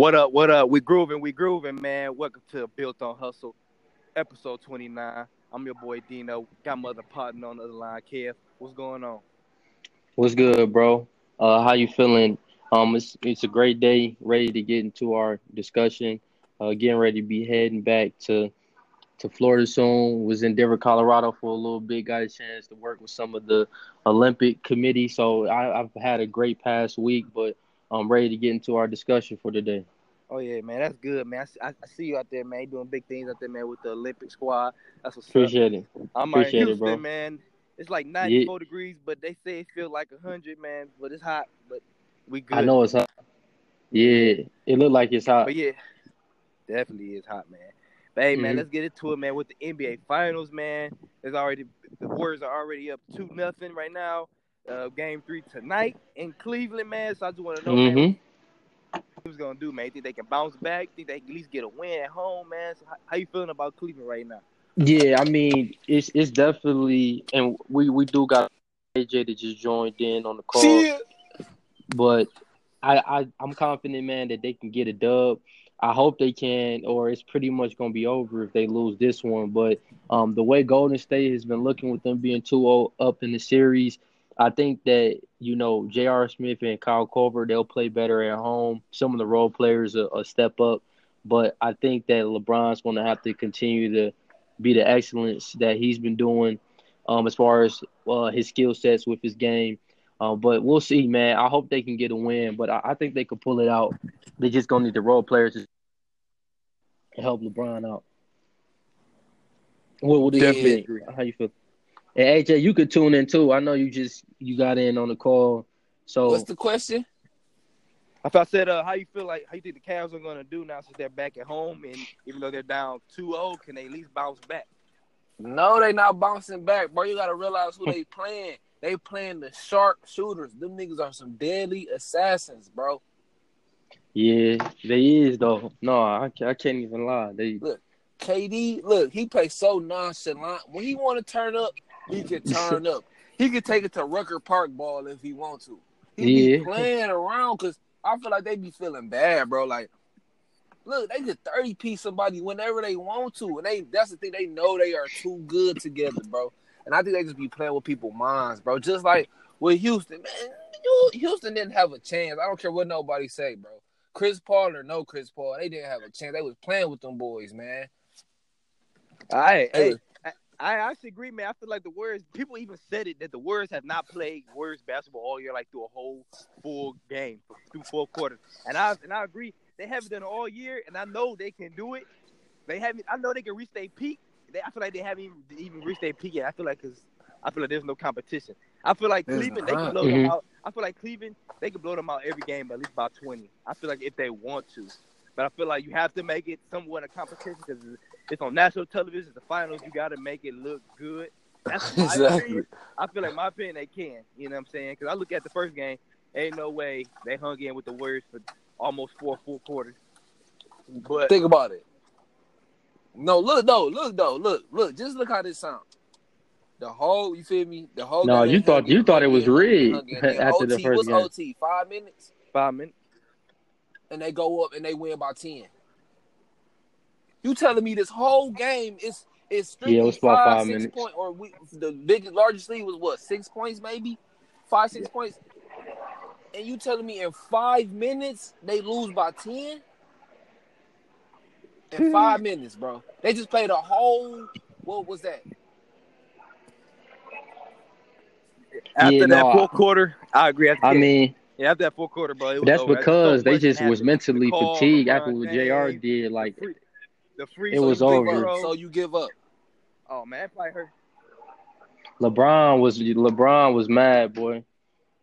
What up? What up? We grooving, we grooving, man. Welcome to Built on Hustle, episode 29. I'm your boy Dino. Got mother other partner on the other line, Kev. What's going on? What's good, bro? Uh, how you feeling? Um, it's it's a great day, ready to get into our discussion. Uh, getting ready to be heading back to to Florida soon. Was in Denver, Colorado for a little bit. Got a chance to work with some of the Olympic committee. So I, I've had a great past week, but I'm ready to get into our discussion for today. Oh yeah, man, that's good, man. I, I, I see you out there, man. You doing big things out there, man, with the Olympic squad. That's what's Appreciate up. it. I'm out in it, Houston, bro. man. It's like 94 degrees, but they say it feels like 100, man. But it's hot, but we good. I know it's hot. Yeah, it looked like it's hot. But yeah, definitely is hot, man. But hey, man, Mhm. let's get into it, man. With the NBA Finals, man, there's already the Warriors are already up two nothing right now. Uh, game three tonight in Cleveland, man. So I just want to know, man, hmm who's gonna do, man? Think they can bounce back? Think they can at least get a win at home, man? So how, how you feeling about Cleveland right now? Yeah, I mean, it's it's definitely, and we we do got AJ that just joined in on the call. but I, I I'm confident, man, that they can get a dub. I hope they can, or it's pretty much gonna be over if they lose this one. But um, the way Golden State has been looking with them being 2-0 up in the series, I think that you know J.R. Smith and Kyle Korver they'll play better at home. Some of the role players will, will step up, but I think that LeBron's gonna have to continue to be the excellence that he's been doing um, as far as uh, his skill sets with his game. Uh, but we'll see, man. I hope they can get a win, but I, I think they could pull it out. They just gonna need the role players to help LeBron out. What, what do you Definitely think? agree. How you feel? And AJ, you could tune in too. I know you just you got in on the call, so What's the question? If I said, uh, how you feel like how you think the Cavs are gonna do now since they're back at home, and even though they're down 2-0, can they at least bounce back? No, they not bouncing back, bro. You gotta realize who they playing. They playing the sharp shooters. Them niggas are some deadly assassins, bro. yeah, they is though. No, I, I can't even lie. They look, KD, look, he plays so nonchalant. When he want to turn up, he can turn up. He can take it to Rucker Park ball if he wants to. He Yeah. be playing around because I feel like they be feeling bad, bro. Like, look, they could thirty piece somebody whenever they want to, and they that's the thing. They know they are too good together, bro. And I think they just be playing with people's minds, bro. Just like with Houston, man. Houston didn't have a chance. I don't care what nobody say, bro. Chris Paul or no Chris Paul, they didn't have a chance. They was playing with them boys, man. All right, Hey. Hey, I, I actually agree, man. I feel like the Warriors. People even said it that the Warriors have not played Warriors basketball all year, like through a whole full game, through four quarters. And I and I agree, they haven't done it all year, and I know they can do it. They haven't. I know they can reach their peak. They, I feel like they haven't even, even reached their peak yet. I feel like because I feel like there's no competition. I feel like There's Cleveland, they can blow them Mhm. out. I feel like Cleveland, they can blow them out every game, at least by 20. I feel like if they want to. But I feel like you have to make it somewhat of a competition because it's on national television. It's the finals. You got to make it look good. That's my Exactly. opinion. I feel like my opinion they can. You know what I'm saying? Because I look at the first game. Ain't no way they hung in with the Warriors for almost four full quarters. But Think about it. No, look though, look though, look, look. Just look how this sounds. The whole, you feel me? The whole. No, you thought- you thought it was in, rigged hung in. Then after the first what's game. OT? Five minutes, five minutes. and they go up and they win by ten. You telling me this whole game is is strictly Yeah, it was about five, five six minutes. point, or we the biggest largest lead was what six points maybe, five six points. And you telling me in five minutes they lose by ten? In hmm. five minutes, bro. They just played a whole. What was that? After Yeah, that no, fourth quarter, I agree. I mean, yeah, after that fourth quarter, bro, it was that's over. because they So just was mentally call, fatigued after what Jr. Did. Like the free, the free It was over. bro. So you give up. oh man, that probably hurt. LeBron was LeBron was mad, boy.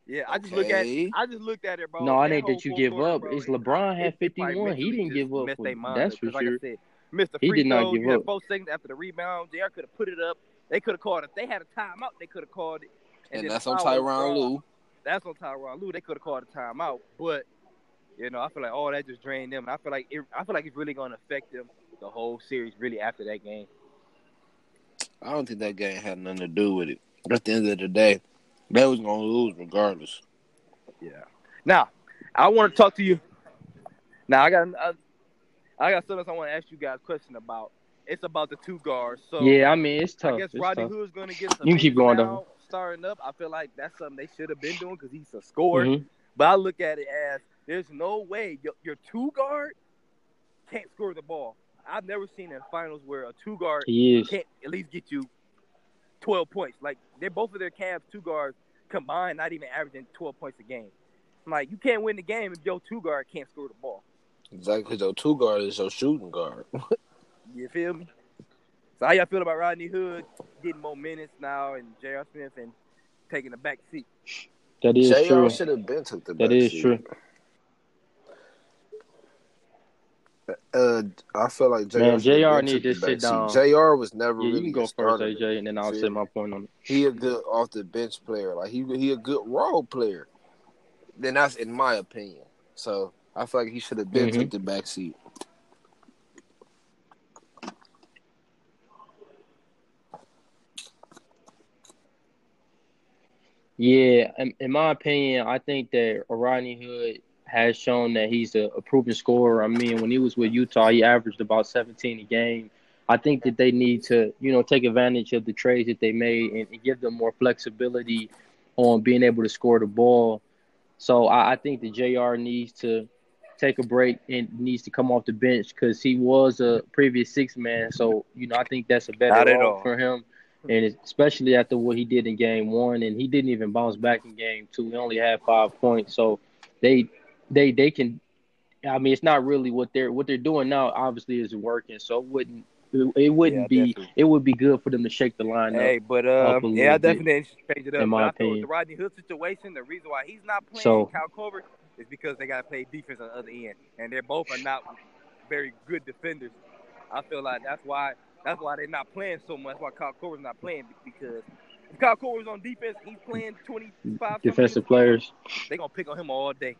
Yeah, I just look at Okay. I just looked at it, bro. No, it That ain't whole that you give quarter, up. bro, It's LeBron had it- it probably 51. He didn't give up. messed for- mind that's up, for 'cause like sure. I said, missed the He did not throw. give up. four seconds after the rebound. JR could have put it up. They could have called it. They had a timeout. They could have called it. And, then that's on foul Tyronn drawn. Lue. That's on Tyronn Lue. They could have called a timeout, but you know, I feel like all that just drained them. And I feel like it, I feel like it's really going to affect them the whole series. Really after that game. I don't think that game had nothing to do with it. At the end of the day, they was gonna lose regardless. Yeah. Now, I want to talk to you. Now I got I, I got something I want to ask you guys a question about. It's about the two guards. So yeah, I mean it's tough. I guess it's Rodney tough. Hood's going to get. Some You can keep going, now, though. Starting up, I feel like that's something they should have been doing because he's a scorer. Mhm. But I look at it as there's no way your, your two guard can't score the ball. I've never seen in finals where a two guard He can't at least get you 12 points. Like they're both of their Cavs two guards combined, not even averaging 12 points a game. I'm like you can't win the game if your two guard can't score the ball. Exactly, because your two guard is your shooting guard. You feel me? So how y'all feel about Rodney Hood getting more minutes now and J.R. Smith and taking the back seat? That is Jr. true. should have been took the. That back is seat. true. Uh, I feel like Jr. Man, JR need the sit down. Jr. was never Yeah, really you can go first. AJ, and then I'll say my point on it. He a good off the bench player. Like he he a good role player. Then that's in my opinion. So I feel like he should have been Mhm. took the back seat. Yeah, in, in my opinion, I think that Rodney Hood has shown that he's a, a proven scorer. I mean, when he was with Utah, he averaged about 17 a game. I think that they need to, you know, take advantage of the trades that they made and, and give them more flexibility on being able to score the ball. So I, I think that Jr. needs to take a break and needs to come off the bench because he was a previous six man. So you know, I think that's a better role for him and especially after what he did in game one, and he didn't even bounce back in game two. He only had five points, so they they they can. I mean, it's not really what they're what they're doing now. Obviously, is working, so it wouldn't it, it wouldn't Yeah, be definitely. it would be good for them to shake the line Hey, up. but uh, yeah, I definitely change it up. in my but opinion. the Rodney Hood situation, the reason why he's not playing So- Kyle Korver is because they got to play defense on the other end, and they're both are not very good defenders. I feel like that's why that's why they're not playing so much. That's why Kyle Korver's not playing because if Kyle Korver's on defense, he's playing 25 Defensive players. They're gonna pick on him all day.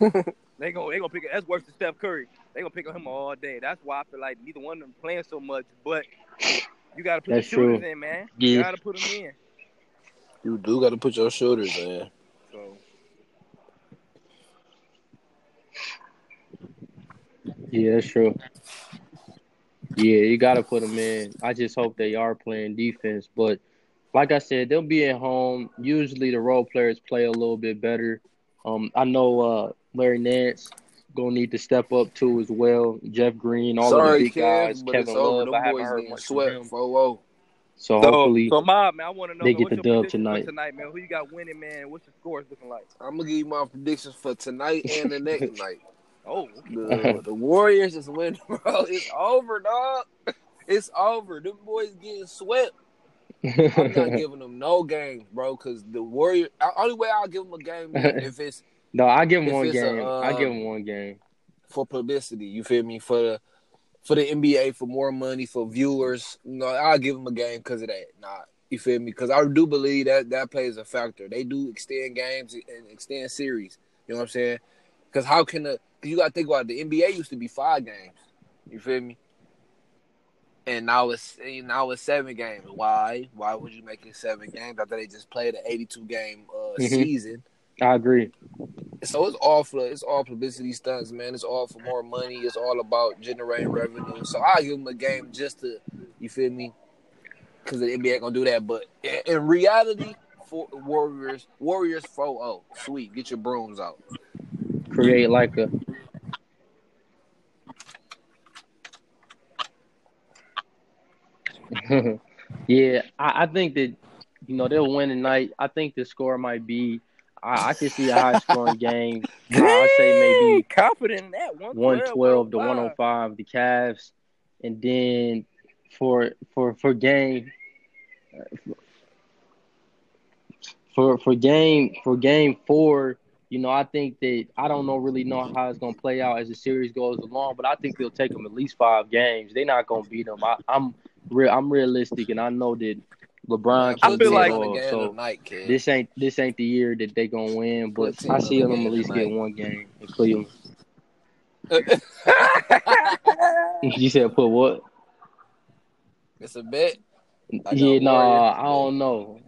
they gonna they gonna pick. That's worse than Steph Curry. They gonna pick on him all day. That's why I feel like neither one of them playing so much. But you gotta put That's the shooters true. in, man. You gotta put them in. You do got to put your shoulders in. So Yeah, that's true. Yeah, you got to put them in. I just hope they are playing defense. But like I said, they'll be at home. Usually the role players play a little bit better. Um, I know uh, Larry Nance gonna need to step up too as well. Jeff Green, all of Sorry, the big Kev, guys. but Kevin. Love, Them I haven't boys heard getting much from him. 4-0. So So, hopefully, so Mob, man, I want to know they man, get what's the your dub prediction for tonight. tonight, man. Who you got winning, man? What's the scores looking like? I'm gonna give you my predictions for tonight and the next night. Oh, The, the Warriors is winning, bro. It's over, dog. It's over. Them boys getting swept. I'm not giving them no game, bro. Because the Warrior, only way I'll give them a game if it's no, I give If one it's a, game. I give them um, one game. for publicity. You feel me? For the for the NBA, for more money, for viewers. No, I'll give them a game because of that. Nah, you feel me? Because I do believe that that plays a factor. They do extend games and extend series. You know what I'm saying? Because how can the cause you got to think about it, the NBA used to be five games. You feel me? And now it's now it's seven games. Why? Why would you make it seven games after they just played an 82 game uh, Mhm. season? I agree. So it's all for it's all publicity stunts, man. It's all for more money. It's all about generating revenue. So I give them a game just to, you feel me? Because the NBA gonna do that. But in, in reality, for Warriors, Warriors 4-0. Sweet, get your brooms out. Create like a. yeah, I, I think that you know they'll win tonight. I think the score might be. I, I can see a high scoring game. I'd say maybe confident in that. 112 to 105 the Cavs, and then for for for game for for game for game four, you know, I think that I don't know really know how it's gonna play out as the series goes along, but I think they'll take them at least five games. They're not gonna beat them. I, I'm real. I'm realistic, and I know that LeBron I can feel do like- it the all. So tonight, kid. this ain't this ain't the year that they gonna win, but I see them at game least get one game in Cleveland. you said put what? it's a bet. Like yeah, no, Warriors I don't know.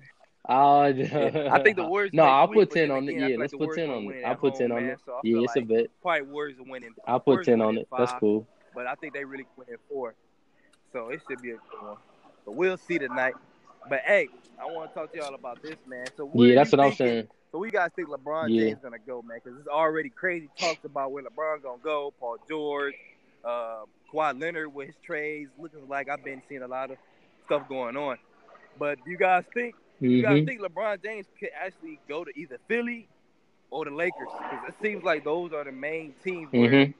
Yeah, I think the Warriors. No, I'll put ten on it. Yeah, feel let's put ten on it. I'll put ten on it. so Yeah, feel it's a like bet. Probably Warriors will win in. I'll put ten on it. in That's cool. But I think they really win in four. So it should be a good one. But we'll see tonight. But hey, I want to talk to y'all about this, man. So Yeah, that's what I'm saying. So we guys think LeBron Yeah. James gonna go, man? Because it's already crazy talks about where LeBron gonna go. Paul George, uh, Kawhi Leonard with his trades, looking like I've been seeing a lot of stuff going on. But do you guys think you guys hmm think LeBron James could actually go to either Philly or the Lakers? Because it seems like those are the main teams where hmm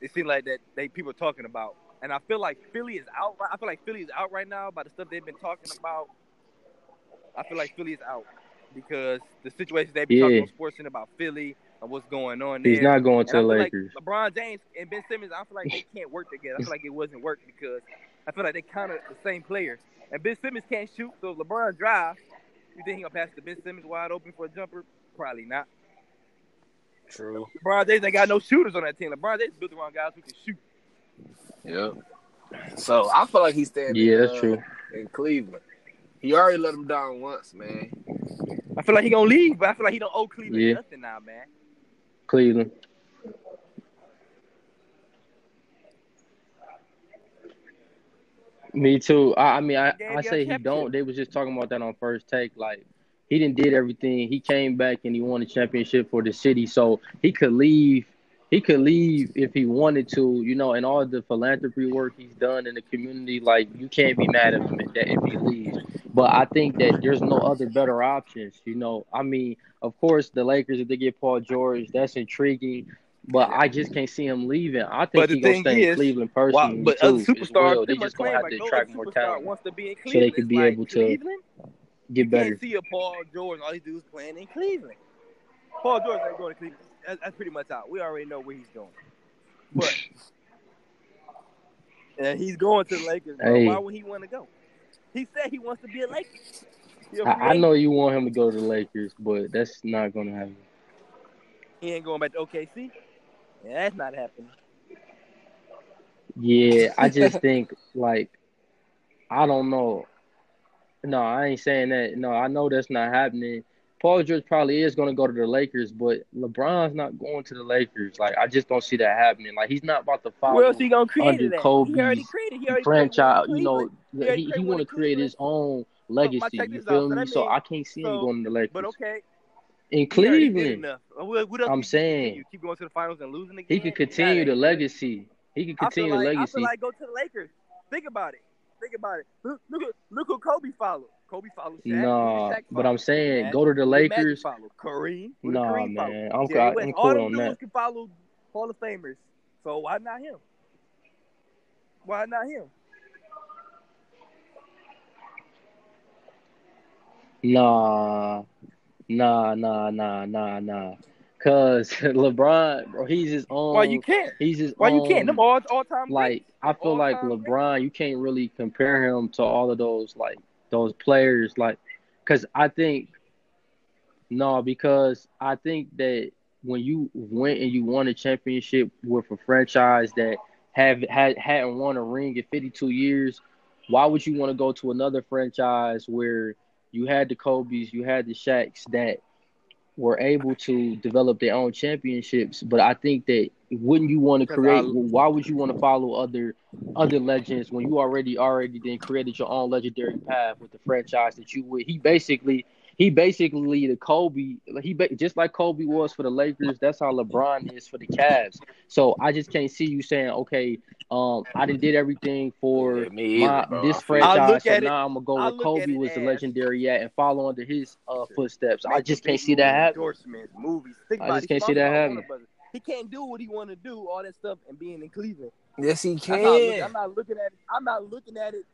it seems like that they people are talking about. And I feel like Philly is out. I feel like Philly is out right now by the stuff they've been talking about. I feel like Philly is out because the situations they be talking Yeah. on sports Center about Philly and what's going on there. He's not going And to I the Lakers. like LeBron James and Ben Simmons, I feel like they can't work together. I feel like it wasn't work because I feel like they kind of the same players. And Ben Simmons can't shoot, so if LeBron drives, you think he gonna pass to Ben Simmons wide open for a jumper? Probably not. True. LeBron James ain't got no shooters on that team. LeBron James built around guys who can shoot. Yep. So I feel like he's staying. Yeah, in, that's uh, true. In Cleveland, he already let him down once, man. I feel like he gonna leave, but I feel like he don't owe Cleveland Yeah. nothing now, man. Cleveland. Me too. I, I mean, I, I say he don't. They was just talking about that on first take. Like he didn't did everything. He came back and he won a championship for the city, so he could leave. He could leave if he wanted to, you know, and all the philanthropy work he's done in the community. Like you can't be mad at him at that if he leaves. But I think that there's no other better options. You know, I mean, of course, the Lakers if they get Paul George, that's intriguing. But I just can't see him leaving. I think the gonna stay in is, Cleveland Wow, personally but too. other superstars well. They just gonna have like to attract more talent. wants to be in So they could be Like, able to Cleveland, get you better. can't see a Paul George. All he these dudes playing in Cleveland. Paul George ain't going to Cleveland. That's, pretty much out. We already know where he's going. But and he's going to the Lakers. Hey. Why would he want to go? He said he wants to be a Laker. He, a free I, I know you want him to go to the Lakers, but that's not gonna happen. he ain't going back to OKC. Yeah, that's not happening. Yeah, I just think like I don't know. No, I ain't saying that. No, I know that's not happening. Paul George probably is going to go to the Lakers, but LeBron's not going to the Lakers. Like I just don't see that happening. Like he's not about to follow Where else he gonna create under it? Kobe's he already created. He already franchise. created You know, He he, he want to create his own legacy. You feel So me? that So I can't see him going to the Lakers. But okay, In he already did Cleveland. I'm saying continue? keep going to the finals and losing again. he could continue the legacy. He could I continue the like I legacy. feel like go to the Lakers. Think about it. Think about it. Look, look, look who Kobe followed. Kobe followed Shaq. Nah, Shaq but? I'm saying go to the Who did Magic Lakers. follow? Kareem. Nah, Kareem follow? man, I'm, Jerry. I'm All cool on dudes that. can follow Hall of Famers. So why not him? Why not him? Nah, nah, nah, nah, nah, nah. Cause LeBron, bro, he's his own. Why you can't? He's his Why you can't? Them all all time like I feel like LeBron, you can't really compare him to all of those like those players. Like, cause I think no, because I think that when you went and you won a championship with a franchise that have had hadn't won a ring in 52 years, why would you want to go to another franchise where you had the Kobe's, you had the Shaqs that were able to develop their own championships? But I think that wouldn't you want to create? Why would you want to follow other other legends when you already already then created your own legendary path with the franchise that you would? He basically he basically the Kobe. He just like Kobe was for the Lakers. That's how LeBron is for the Cavs. So I just can't see you saying, okay, um, I done did everything for Yeah, me either, my this I feel- I franchise. look So at it- now I'm gonna go I where Kobe was the legendary at and follow under his uh, footsteps. I just can't see that movies, happen. Endorsements, movies. Think I just can't see that talking about happen. He can't do what he want to do, all that stuff, and being in Cleveland. Yes, he That's how I look- can. I'm not looking at it. I'm not looking at it.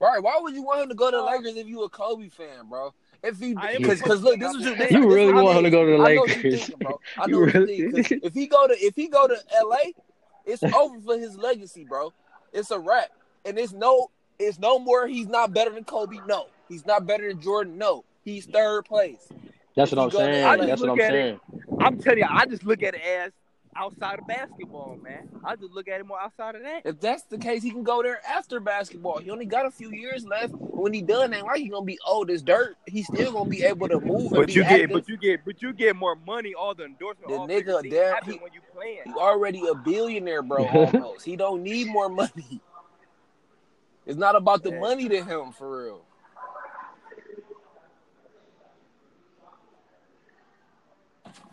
Right? Why would you want him to go to the Lakers if you a Kobe fan, bro? If you I because a because Kobe look, this fan. is what You this- You really what I want him to go to the I know what you Lakers. thinking, bro. I know really- think. 'cause if he go to if he go to LA, it's over for his legacy, bro. It's a wrap, and it's no it's no more. He's not better than Kobe. No, he's not better than Jordan. No, he's third place. That's If what I'm go to saying. LA, That's what I'm look at it- saying. I'm telling you, I just look at it as outside of basketball, man. I just look at it more outside of that. If that's the case, he can go there after basketball. He only got a few years left. When he done, ain't like he gonna be old as dirt. He's still gonna be able to move. But you active. get, but you get, but you get more money. All the endorsement, The all nigga things damn- he- when you playing. He already a billionaire, bro. Almost. he don't need more money. It's not about the Yeah. money to him, for real.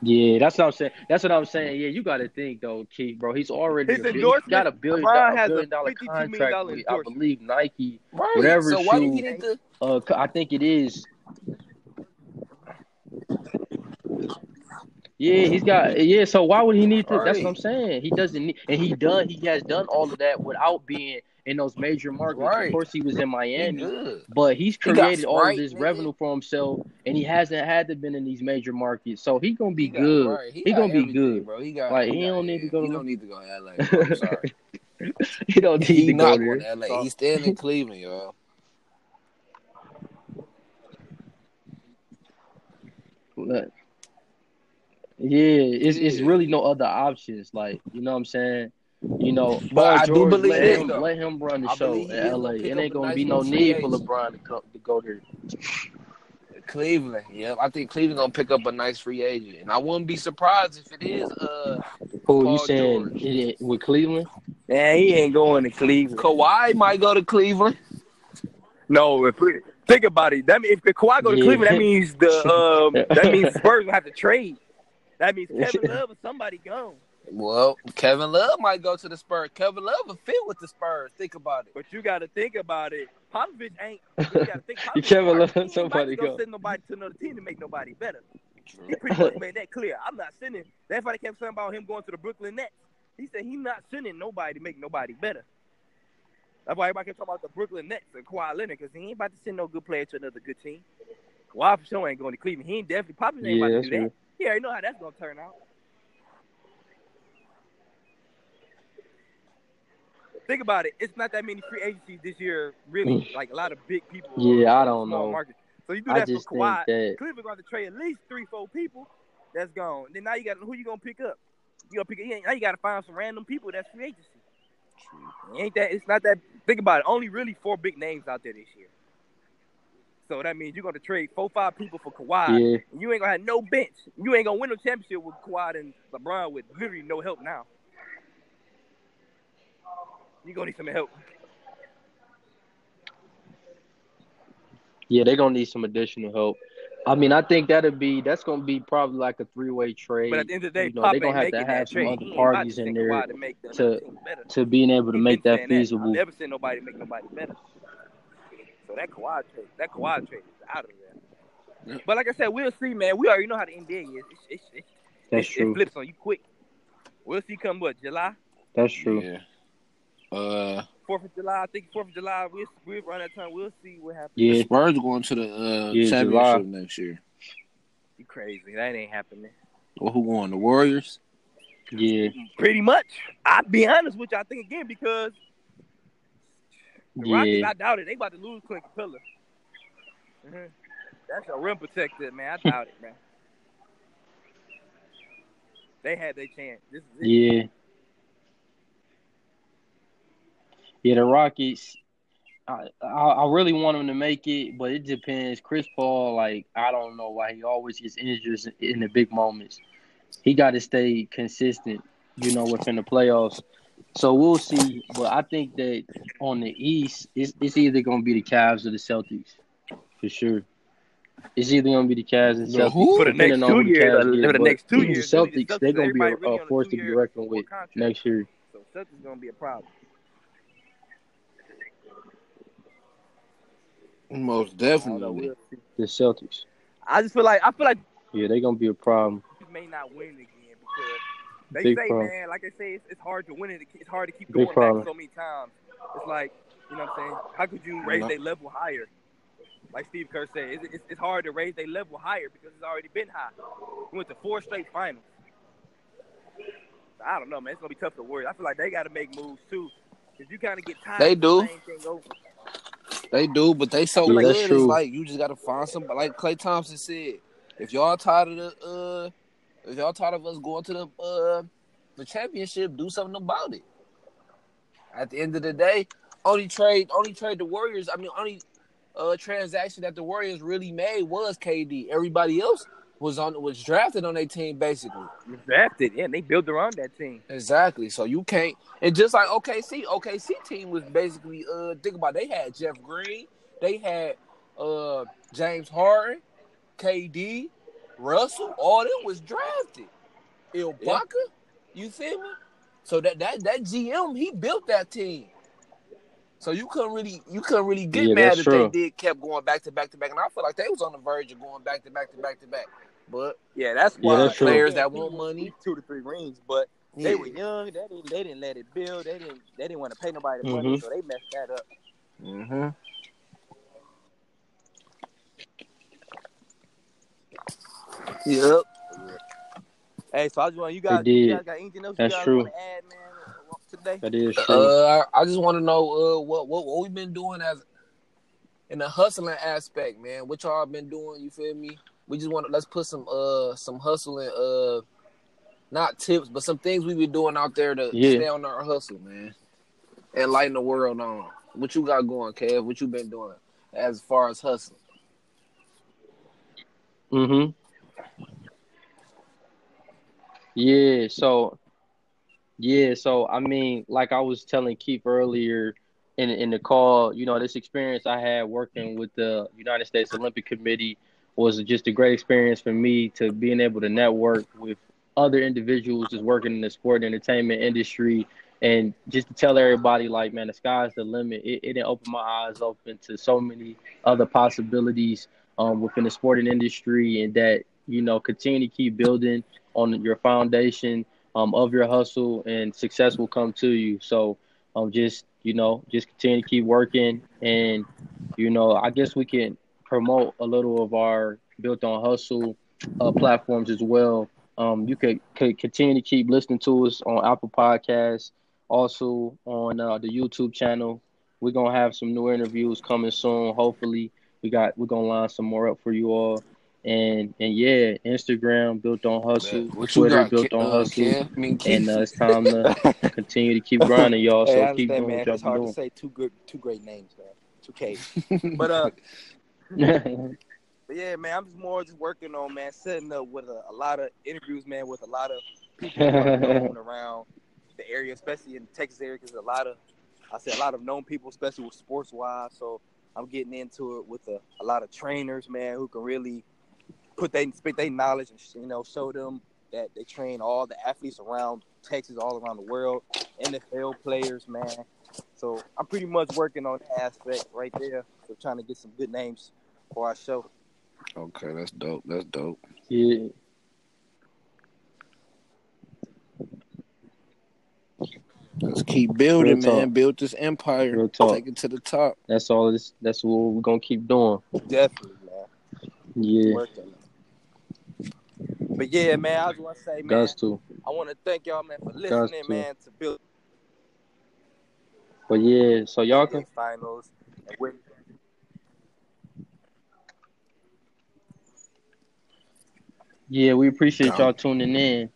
Yeah, that's what I'm saying. That's what I'm saying. Yeah, you got to think though, Keith, bro. He's already His a, he's endorsement, got a billion, LeBron dollar, has a billion dollar $52 million contract with, I believe, Nike. Right. Whatever So why do he shoe- need to? Uh, I think it is. Yeah, he's got. Yeah, so why would he need to? That's what I'm saying. He doesn't need, and he done. He has done all of that without being in those major markets. Right. Of course, he was in Miami, good. but he's created all of this nigga. revenue for himself, and he hasn't had to been in these major markets. So he gonna be He good. right. He, gonna be good. bro. He got. Like, he, he got- don't need to go He to- don't need to go to LA. Bro. I'm sorry. he don't need He to not go there. to LA. So- He's staying in Cleveland, y'all. Look. Yeah, it's it's really no other options. Like you know what I'm saying. You know, But Paul I do believe let him, though. let him run the I show believe he in LA. It ain't gonna be no need for. LeBron to come to go there. Cleveland. yeah, I think Cleveland gonna pick up a nice free agent, and I wouldn't be surprised if it is uh Who Paul you saying it, it- with Cleveland? Man, he ain't going to Cleveland. Kawhi might go to Cleveland. No, if we, think about it. That mean, if Kawhi go to Yeah. Cleveland, that means the um, that means Spurs have to trade. That means Kevin Love or somebody gone. Well, Kevin Love might go to the Spurs. Kevin Love will fit with the Spurs. Think about it. But you got to think about it. Popovich ain't. You got to think. Popovich Kevin smart. Love, somebody about to go. send nobody to another team to make nobody better. He pretty much made that clear. I'm not sending. That's why they kept saying about him going to the Brooklyn Nets. He said he's not sending nobody to make nobody better. That's why everybody kept talking about the Brooklyn Nets and Kawhi Leonard because he ain't about to send no good player to another good team. Kawhi for sure ain't going to Cleveland. He ain't definitely Popovich ain't Yeah, about to that's do that. real. He already know how that's going to turn out. Think about it. It's not that many free agencies this year, really. Mm. like a lot of big people. Yeah, I don't know. Markets. So you do that I just for Kawhi. that Cleveland going to trade at least three, four people. That's gone. Then now you got who you gonna pick up? You gonna pick now you got to find some random people that's free agency. Ain't that? It's not that. Think about it. Only really four big names out there this year. So that means you're gonna trade four, five people for Kawhi. yeah, you ain't gonna have no bench. You ain't gonna win no championship with Kawhi and LeBron with literally no help now. You gonna need some help. yeah, they're gonna need some additional help. I mean, I think that'll be that's gonna be probably like a three way trade. But at the end of the day, you know, they're gonna have to have that some trade. other He ain't about parties in there to make to- other team better. to being able to He make that saying feasible. I'll never seen nobody make nobody better. So that Kawhi trade, that Kawhi trade is out of there. But like I said, we'll see, man. We already know how the NBA is. It's, it's, it's, That's it, true. It flips on you quick. We'll see come what July, That's true. Yeah. Uh, Fourth of July. I think Fourth of July. We'll we'll run that time. We'll see what happens. the Yeah, Spurs going to the uh, Yeah, championship July. next year. You crazy? That ain't happening. Well, who going? The Warriors. yeah, Pretty much. I'll be honest with you. I think again because the Rockets. I doubt it. They about to lose Clint Capela. Mhm. That's a rim protector, man. I doubt it, man. They had their chance. This is it. Yeah. Yeah, the Rockets. I, I I really want them to make it, but it depends. Chris Paul, like I don't know why he always gets injured in the big moments. He got to stay consistent, you know, within the playoffs. So we'll see. But I think that on the East, it's, it's either going to be the Cavs or the Celtics, for sure. It's either going to be the Cavs and The Celtics. who? For the next two the years, uh, for the next two the years, the Celtics, they're going to be everybody a, a force to be reckoned with next year. So Celtics gonna be a problem. Most I don't know. definitely. The Celtics. I just feel like I feel like Yeah, they're gonna be a problem. we may not win again because they Big say, problem. man, like I say, it's, it's hard to win it. It's hard to keep Big going problem. back so many times. It's like you know what I'm saying. How could you raise No. their level higher? Like Steve Kerr said, it's, it's, it's hard to raise their level higher because it's already been high. We went to four straight finals. I don't know, man. It's gonna be tough to worry. I feel like they got to make moves too. Cause you kind of get tired. They of the do. same thing over. They do, but they so Yeah, good. It's like you just gotta find some. Like Klay Thompson said, if y'all tired of the, uh, if y'all tired of us going to the, uh, the championship, do something about it. At the end of the day, only trade, only trade the Warriors. I mean, only uh, transaction that the Warriors really made was KD. Everybody else was on was drafted on their team basically. Drafted, yeah, they built around that team. Exactly. So you can't and just like OKC, OKC team was basically uh think about it, they had Jeff Green, they had uh James Harden, KD, Russell, all them was drafted. Ibaka, yeah. you feel me? So that that that GM he built that team. So you couldn't really you couldn't really get yeah, mad if true. they did kept going back to back to back. And I feel like they was on the verge of going back to back to back to back. But yeah, that's why yeah, that's players that want money, two to three rings, but yeah. they were young. They didn't they didn't let it build. They didn't they didn't want to pay nobody mm-hmm. money, so they messed that up. Mm-hmm. Yep. Hey, so I just want you guys, you guys got anything else That's you guys true. want to add, man? Today? That is true. Uh, I just want to know uh, what, what what we've been doing as in the hustling aspect, man. What y'all been doing? You feel me? We just want to let's put some uh some hustle hustling uh not tips, but some things we been doing out there to yeah. stay on our hustle, man. And lighten the world on. What you got going, Kev? What you been doing as far as hustling? Mm-hmm. Yeah, so yeah, so I mean, like I was telling Keith earlier in in the call, you know, this experience I had working with the United States Olympic Committee was just a great experience for me to being able to network with other individuals just working in the sport and entertainment industry and just to tell everybody like man the sky's the limit. It, it opened my eyes open to so many other possibilities um, within the sporting industry and that you know continue to keep building on your foundation um, of your hustle and success will come to you. So um, just you know just continue to keep working and you know i guess we can promote a little of our built on hustle uh, platforms as well. Um, you could, could continue to keep listening to us on Apple Podcasts, also on uh, the YouTube channel. We're gonna have some new interviews coming soon. Hopefully, we got we're gonna line some more up for you all. And and yeah, Instagram built on hustle, Man, Twitter built on uh, hustle, I mean, and uh, it's time to continue to keep grinding, y'all. So hey, keep doing man. It's hard doing. to say two good, two great names, man. Two K. but uh, but yeah, man, I'm just more just working on man, setting up with a, a lot of interviews, man, with a lot of people around the area, especially in the Texas area, because a lot of I said a lot of known people, especially with sports wise. So I'm getting into it with a, a lot of trainers, man, who can really put they spit their knowledge and you know show them that they train all the athletes around Texas, all around the world, NFL players, man. So I'm pretty much working on the aspect right there. So trying to get some good names for our show. Okay, that's dope. That's dope. Yeah. Let's keep building, man. Build this empire. Take it to the top. That's all. This. That's what we're gonna keep doing. Definitely, man. Yeah. Working. But yeah, man, I just want to say, man, Guys too. I want to thank y'all, man, for listening, man, to build. But yeah, so y'all can finals and win Yeah, we appreciate y'all tuning in.